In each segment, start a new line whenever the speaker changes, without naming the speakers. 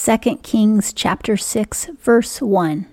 2 Kings chapter 6 verse 1.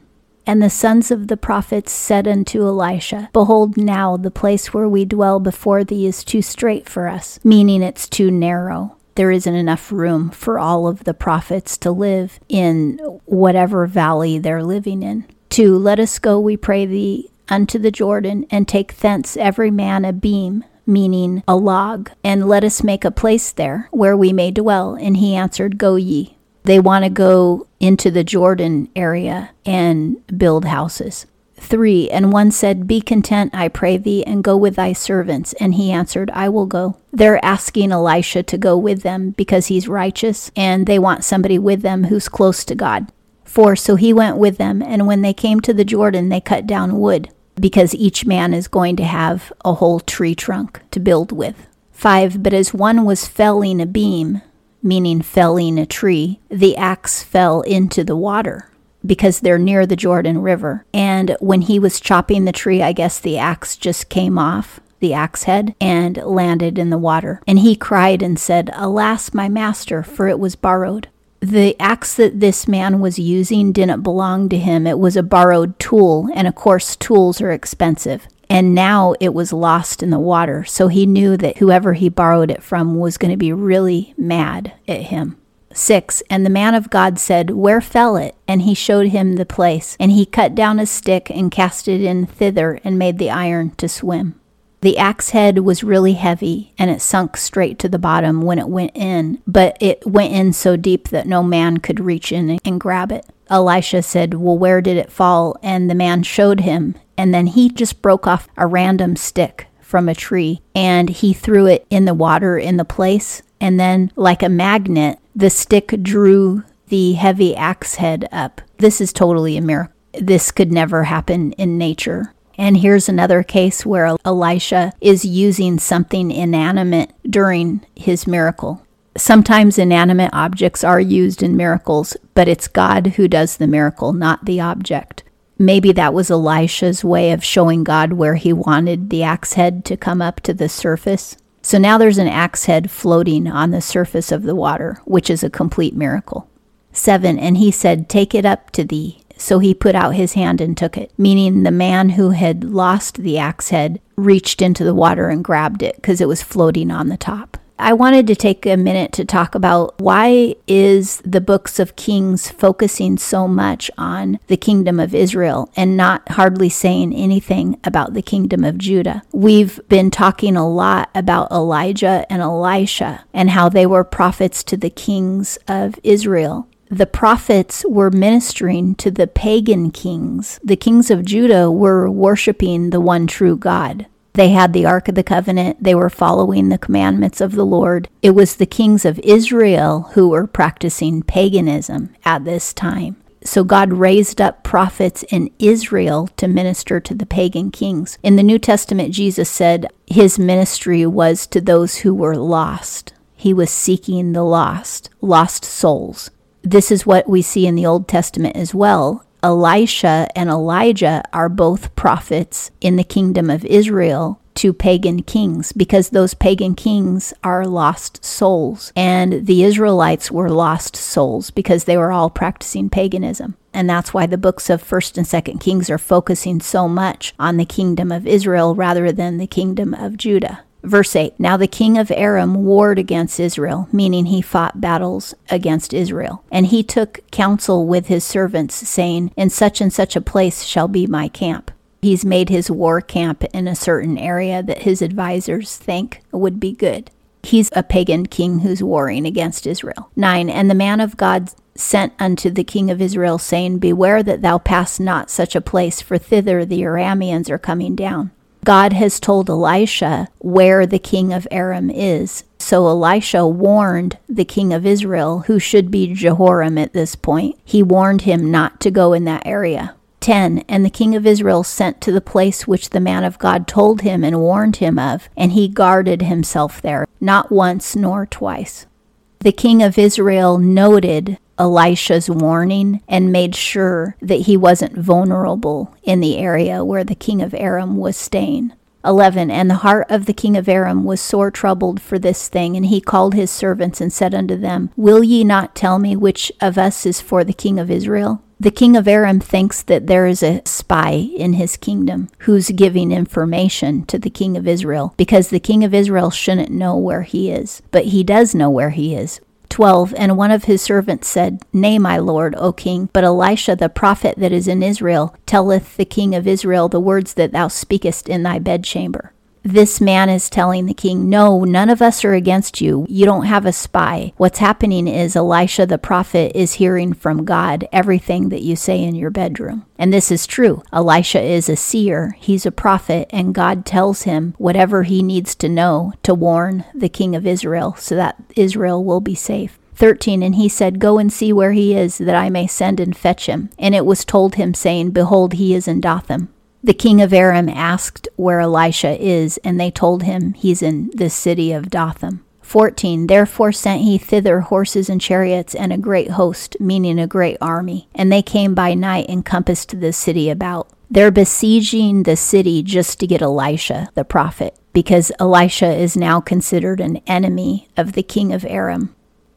And the sons of the prophets said unto Elisha, Behold, now the place where we dwell before thee is too strait for us, meaning it's too narrow. There isn't enough room for all of the prophets to live in whatever valley they're living in. Two, let us go, we pray thee, unto the Jordan, and take thence every man a beam, meaning a log, and let us make a place there where we may dwell. And he answered, Go ye. They want to go into the Jordan area and build houses. 3. And one said, Be content, I pray thee, and go with thy servants. And he answered, I will go. They're asking Elisha to go with them because he's righteous, and they want somebody with them who's close to God. 4. So he went with them, and when they came to the Jordan, they cut down wood, because each man is going to have a whole tree trunk to build with. 5. But as one was felling a beam, meaning felling a tree, the axe fell into the water because they're near the Jordan River. And when he was chopping the tree, I guess the axe just came off the axe head and landed in the water. And he cried and said, Alas, my master, for it was borrowed. The axe that this man was using didn't belong to him. It was a borrowed tool, and of course, tools are expensive and now it was lost in the water. So he knew that whoever he borrowed it from was going to be really mad at him. 6. And the man of God said, Where fell it? And he showed him the place. And he cut down a stick and cast it in thither and made the iron to swim. The axe head was really heavy and it sunk straight to the bottom when it went in, but it went in so deep that no man could reach in and grab it. Elisha said, Well, where did it fall? And the man showed him, and then he just broke off a random stick from a tree and he threw it in the water in the place. And then, like a magnet, the stick drew the heavy axe head up. This is totally a miracle. This could never happen in nature. And here's another case where Elisha is using something inanimate during his miracle. Sometimes inanimate objects are used in miracles, but it's God who does the miracle, not the object. Maybe that was Elisha's way of showing God where he wanted the axe head to come up to the surface. So now there's an axe head floating on the surface of the water, which is a complete miracle. 7. And he said, Take it up to thee. So he put out his hand and took it, meaning the man who had lost the axe head reached into the water and grabbed it because it was floating on the top. I wanted to take a minute to talk about why is the books of Kings focusing so much on the kingdom of Israel and not hardly saying anything about the kingdom of Judah. We've been talking a lot about Elijah and Elisha and how they were prophets to the kings of Israel the prophets were ministering to the pagan kings. The kings of Judah were worshiping the one true God. They had the Ark of the Covenant. They were following the commandments of the Lord. It was the kings of Israel who were practicing paganism at this time. So God raised up prophets in Israel to minister to the pagan kings. In the New Testament, Jesus said his ministry was to those who were lost. He was seeking the lost, lost souls. This is what we see in the Old Testament as well. Elisha and Elijah are both prophets in the kingdom of Israel to pagan kings because those pagan kings are lost souls. And the Israelites were lost souls because they were all practicing paganism. And that's why the books of 1st and 2nd Kings are focusing so much on the kingdom of Israel rather than the kingdom of Judah. Verse 8 Now the king of Aram warred against Israel, meaning he fought battles against Israel. And he took counsel with his servants, saying, In such and such a place shall be my camp. He's made his war camp in a certain area that his advisors think would be good. He's a pagan king who's warring against Israel. 9. And the man of God sent unto the king of Israel, saying, Beware that thou pass not such a place, for thither the Arameans are coming down. God has told Elisha where the king of Aram is. So Elisha warned the king of Israel, who should be Jehoram at this point. He warned him not to go in that area. 10 And the king of Israel sent to the place which the man of God told him and warned him of, and he guarded himself there, not once nor twice. The king of Israel noted Elisha's warning and made sure that he wasn't vulnerable in the area where the king of Aram was staying. 11 And the heart of the king of Aram was sore troubled for this thing, and he called his servants and said unto them, Will ye not tell me which of us is for the king of Israel? The king of Aram thinks that there is a spy in his kingdom who's giving information to the king of Israel because the king of Israel shouldn't know where he is, but he does know where he is. 12 And one of his servants said, Nay, my lord, O king, but Elisha the prophet that is in Israel telleth the king of Israel the words that thou speakest in thy bedchamber. This man is telling the king, No, none of us are against you. You don't have a spy. What's happening is Elisha the prophet is hearing from God everything that you say in your bedroom. And this is true. Elisha is a seer, he's a prophet, and God tells him whatever he needs to know to warn the king of Israel so that Israel will be safe. 13 And he said, Go and see where he is, that I may send and fetch him. And it was told him, saying, Behold, he is in Dothan. The king of Aram asked where Elisha is, and they told him he's in the city of Dothan. 14 Therefore sent he thither horses and chariots and a great host, meaning a great army. And they came by night and compassed the city about. They're besieging the city just to get Elisha, the prophet, because Elisha is now considered an enemy of the king of Aram.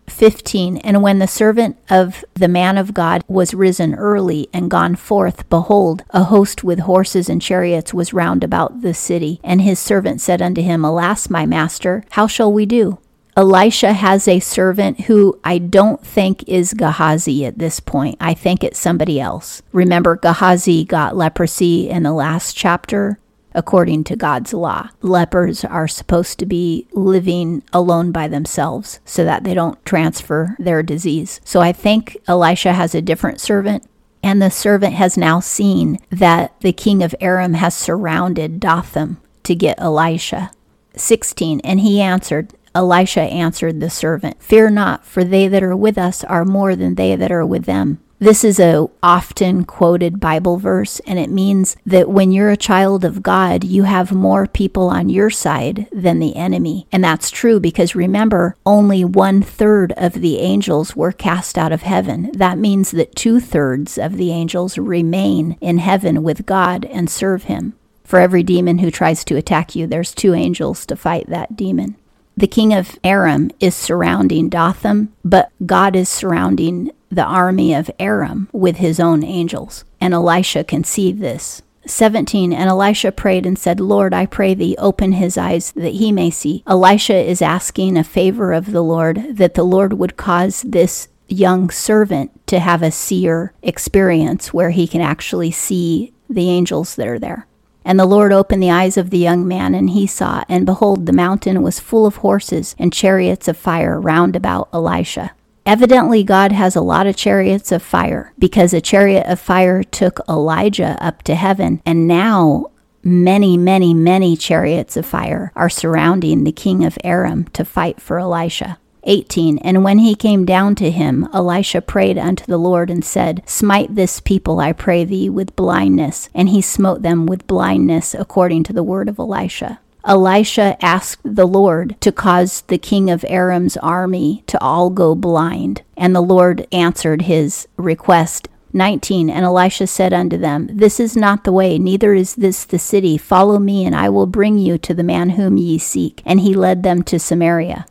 15 And when the servant of the man of God was risen early and gone forth, behold, a host with horses and chariots was round about the city. And his servant said unto him, Alas, my master, how shall we do? Elisha has a servant who I don't think is Gehazi at this point. I think it's somebody else. Remember, Gehazi got leprosy in the last chapter according to God's law. Lepers are supposed to be living alone by themselves so that they don't transfer their disease. So I think Elisha has a different servant. And the servant has now seen that the king of Aram has surrounded Dothan to get Elisha. 16. And he answered, Elisha answered the servant, Fear not, for they that are with us are more than they that are with them. This is a often quoted Bible verse and it means that when you're a child of God, you have more people on your side than the enemy. And that's true because remember, only one third of the angels were cast out of heaven. That means that two thirds of the angels remain in heaven with God and serve him. For every demon who tries to attack you, there's two angels to fight that demon. The king of Aram is surrounding Dothan, but God is surrounding the army of Aram with his own angels. And Elisha can see this. 17 And Elisha prayed and said, Lord, I pray thee, open his eyes that he may see. Elisha is asking a favor of the Lord that the Lord would cause this young servant to have a seer experience where he can actually see the angels that are there. And the Lord opened the eyes of the young man, and he saw, and behold, the mountain was full of horses and chariots of fire round about Elisha. Evidently, God has a lot of chariots of fire because a chariot of fire took Elijah up to heaven. And now, many, many, many chariots of fire are surrounding the king of Aram to fight for Elisha. 18 And when he came down to him, Elisha prayed unto the Lord and said, Smite this people, I pray thee, with blindness. And he smote them with blindness according to the word of Elisha. Elisha asked the Lord to cause the king of Aram's army to all go blind, and the Lord answered his request. 19 And Elisha said unto them, This is not the way, neither is this the city. Follow me, and I will bring you to the man whom ye seek. And he led them to Samaria.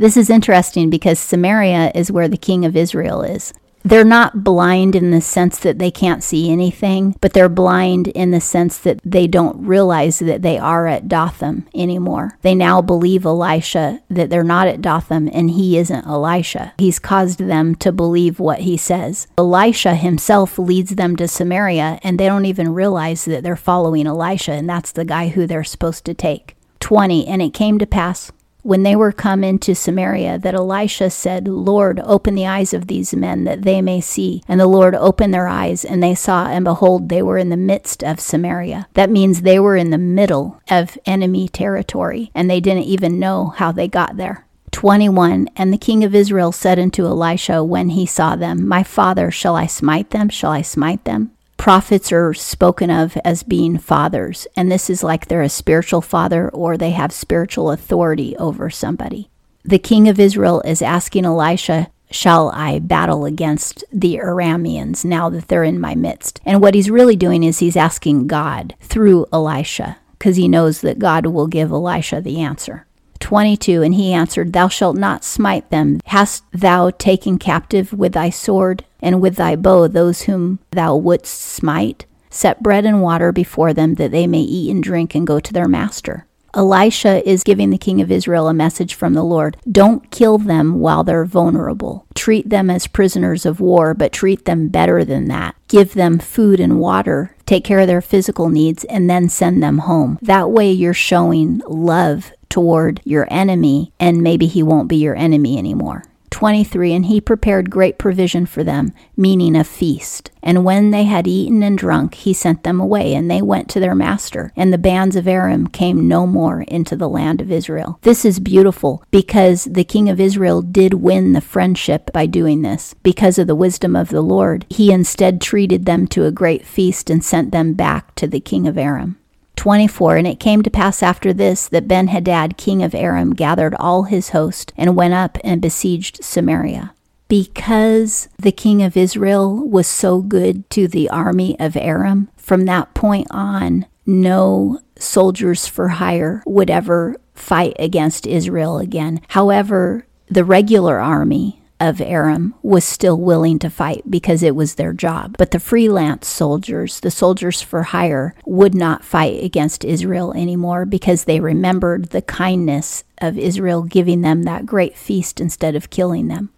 This is interesting because Samaria is where the king of Israel is they're not blind in the sense that they can't see anything, but they're blind in the sense that they don't realize that they are at Dothan anymore. They now believe Elisha that they're not at Dothan and he isn't Elisha. He's caused them to believe what he says. Elisha himself leads them to Samaria and they don't even realize that they're following Elisha and that's the guy who they're supposed to take. 20 And it came to pass when they were come into Samaria, that Elisha said, Lord, open the eyes of these men that they may see. And the Lord opened their eyes, and they saw, and behold, they were in the midst of Samaria. That means they were in the middle of enemy territory, and they didn't even know how they got there. 21 And the king of Israel said unto Elisha when he saw them, My father, shall I smite them? Shall I smite them? Prophets are spoken of as being fathers, and this is like they're a spiritual father or they have spiritual authority over somebody. The king of Israel is asking Elisha, Shall I battle against the Arameans now that they're in my midst? And what he's really doing is he's asking God through Elisha because he knows that God will give Elisha the answer. 22 And he answered, Thou shalt not smite them. Hast thou taken captive with thy sword and with thy bow those whom thou wouldst smite? Set bread and water before them, that they may eat and drink and go to their master. Elisha is giving the king of Israel a message from the Lord. Don't kill them while they're vulnerable. Treat them as prisoners of war, but treat them better than that. Give them food and water, take care of their physical needs, and then send them home. That way, you're showing love toward your enemy, and maybe he won't be your enemy anymore. 23 And he prepared great provision for them, meaning a feast. And when they had eaten and drunk, he sent them away, and they went to their master. And the bands of Aram came no more into the land of Israel. This is beautiful because the king of Israel did win the friendship by doing this. Because of the wisdom of the Lord, he instead treated them to a great feast and sent them back to the king of Aram. 24 And it came to pass after this that Ben Hadad, king of Aram, gathered all his host and went up and besieged Samaria. Because the king of Israel was so good to the army of Aram, from that point on, no soldiers for hire would ever fight against Israel again. However, the regular army of Aram was still willing to fight because it was their job. But the freelance soldiers, the soldiers for hire, would not fight against Israel anymore because they remembered the kindness of Israel giving them that great feast instead of killing them.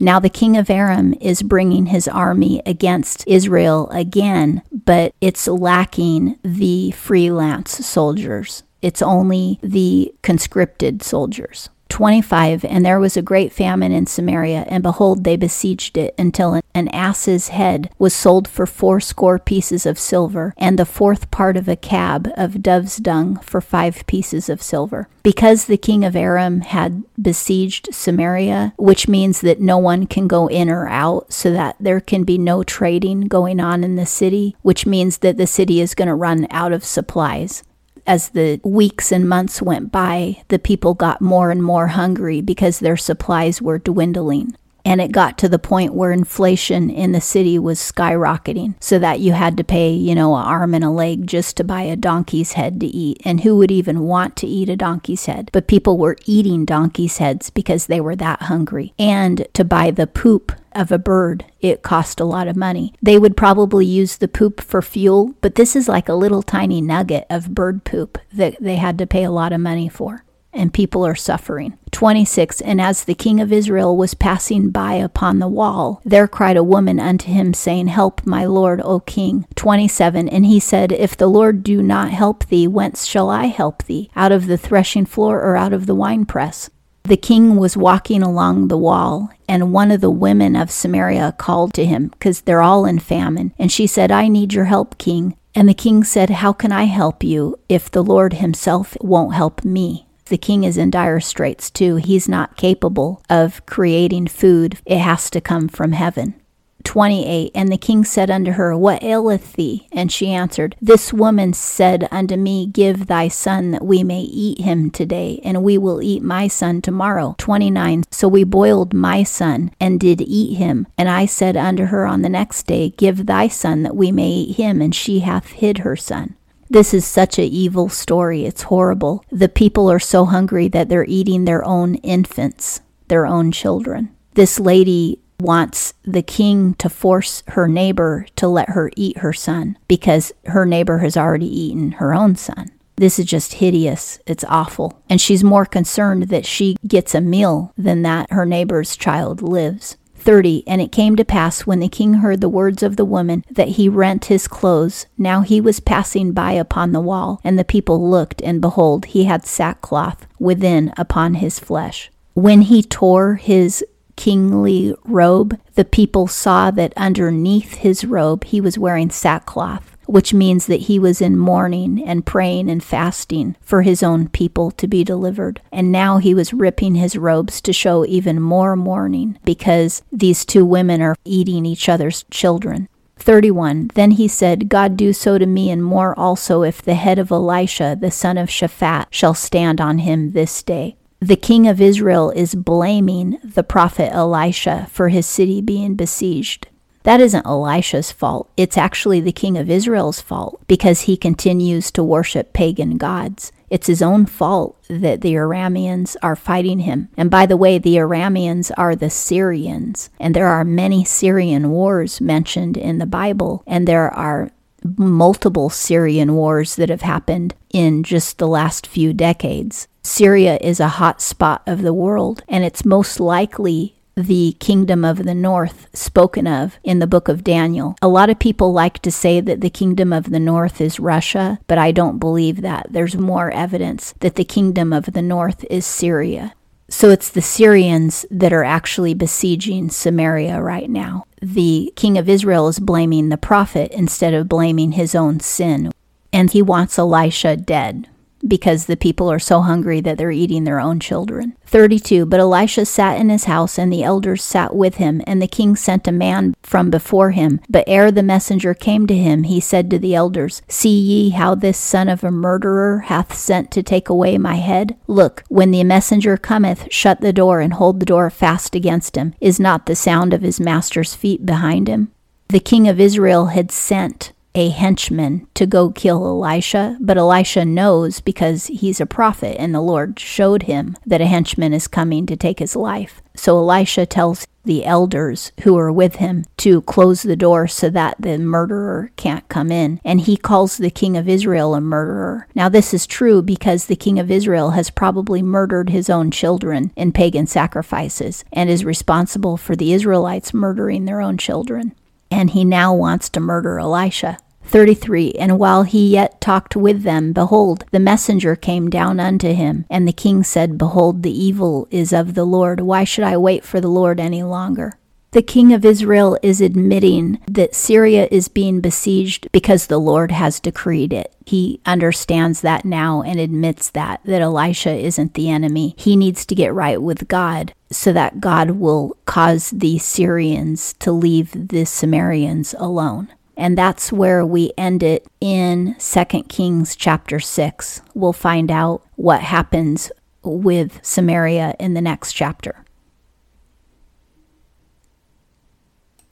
Now the king of Aram is bringing his army against Israel again, but it's lacking the freelance soldiers. It's only the conscripted soldiers. 25 And there was a great famine in Samaria, and behold, they besieged it until an ass's head was sold for fourscore pieces of silver, and the fourth part of a cab of dove's dung for five pieces of silver. Because the king of Aram had besieged Samaria, which means that no one can go in or out, so that there can be no trading going on in the city, which means that the city is going to run out of supplies as the weeks and months went by, the people got more and more hungry because their supplies were dwindling. And it got to the point where inflation in the city was skyrocketing, so that you had to pay, you know, an arm and a leg just to buy a donkey's head to eat. And who would even want to eat a donkey's head? But people were eating donkey's heads because they were that hungry. And to buy the poop of a bird, it cost a lot of money. They would probably use the poop for fuel, but this is like a little tiny nugget of bird poop that they had to pay a lot of money for. And people are suffering. 26 And as the king of Israel was passing by upon the wall, there cried a woman unto him, saying, Help, my lord, O king. 27 And he said, If the Lord do not help thee, whence shall I help thee? Out of the threshing floor or out of the winepress? The king was walking along the wall, and one of the women of Samaria called to him, because they're all in famine. And she said, I need your help, king. And the king said, How can I help you if the Lord himself won't help me? The king is in dire straits too. He's not capable of creating food, it has to come from heaven. 28 And the king said unto her, What aileth thee? And she answered, This woman said unto me, Give thy son that we may eat him today, and we will eat my son tomorrow. 29 So we boiled my son, and did eat him. And I said unto her on the next day, Give thy son that we may eat him, and she hath hid her son. This is such a evil story. It's horrible. The people are so hungry that they're eating their own infants, their own children. This lady wants the king to force her neighbor to let her eat her son because her neighbor has already eaten her own son. This is just hideous. It's awful. And she's more concerned that she gets a meal than that her neighbor's child lives. 30 And it came to pass when the king heard the words of the woman that he rent his clothes. Now he was passing by upon the wall, and the people looked, and behold, he had sackcloth within upon his flesh. When he tore his kingly robe, the people saw that underneath his robe he was wearing sackcloth, which means that he was in mourning and praying and fasting for his own people to be delivered. And now he was ripping his robes to show even more mourning because these two women are eating each other's children. 31 Then he said, God do so to me and more also if the head of Elisha, the son of Shaphat, shall stand on him this day the king of Israel is blaming the prophet Elisha for his city being besieged. That isn't Elisha's fault. It's actually the king of Israel's fault because he continues to worship pagan gods. It's his own fault that the Arameans are fighting him. And by the way, the Arameans are the Syrians. And there are many Syrian wars mentioned in the Bible, and there are multiple Syrian wars that have happened in just the last few decades. Syria is a hot spot of the world, and it's most likely the kingdom of the north spoken of in the book of Daniel. A lot of people like to say that the kingdom of the north is Russia, but I don't believe that. There's more evidence that the kingdom of the north is Syria. So it's the Syrians that are actually besieging Samaria right now. The king of Israel is blaming the prophet instead of blaming his own sin. And he wants Elisha dead because the people are so hungry that they're eating their own children. 32. But Elisha sat in his house, and the elders sat with him, and the king sent a man from before him. But ere the messenger came to him, he said to the elders, See ye how this son of a murderer hath sent to take away my head? Look, when the messenger cometh, shut the door, and hold the door fast against him. Is not the sound of his master's feet behind him? The king of Israel had sent a henchman to go kill Elisha, but Elisha knows because he's a prophet and the Lord showed him that a henchman is coming to take his life. So Elisha tells the elders who are with him to close the door so that the murderer can't come in. And he calls the king of Israel a murderer. Now, this is true because the king of Israel has probably murdered his own children in pagan sacrifices and is responsible for the Israelites murdering their own children and he now wants to murder Elisha. 33 And while he yet talked with them, behold, the messenger came down unto him. And the king said, Behold, the evil is of the Lord. Why should I wait for the Lord any longer? The king of Israel is admitting that Syria is being besieged because the Lord has decreed it. He understands that now and admits that, that Elisha isn't the enemy. He needs to get right with God so that God will cause the Syrians to leave the Samaritans alone. And that's where we end it in 2 Kings chapter 6. We'll find out what happens with Samaria in the next chapter.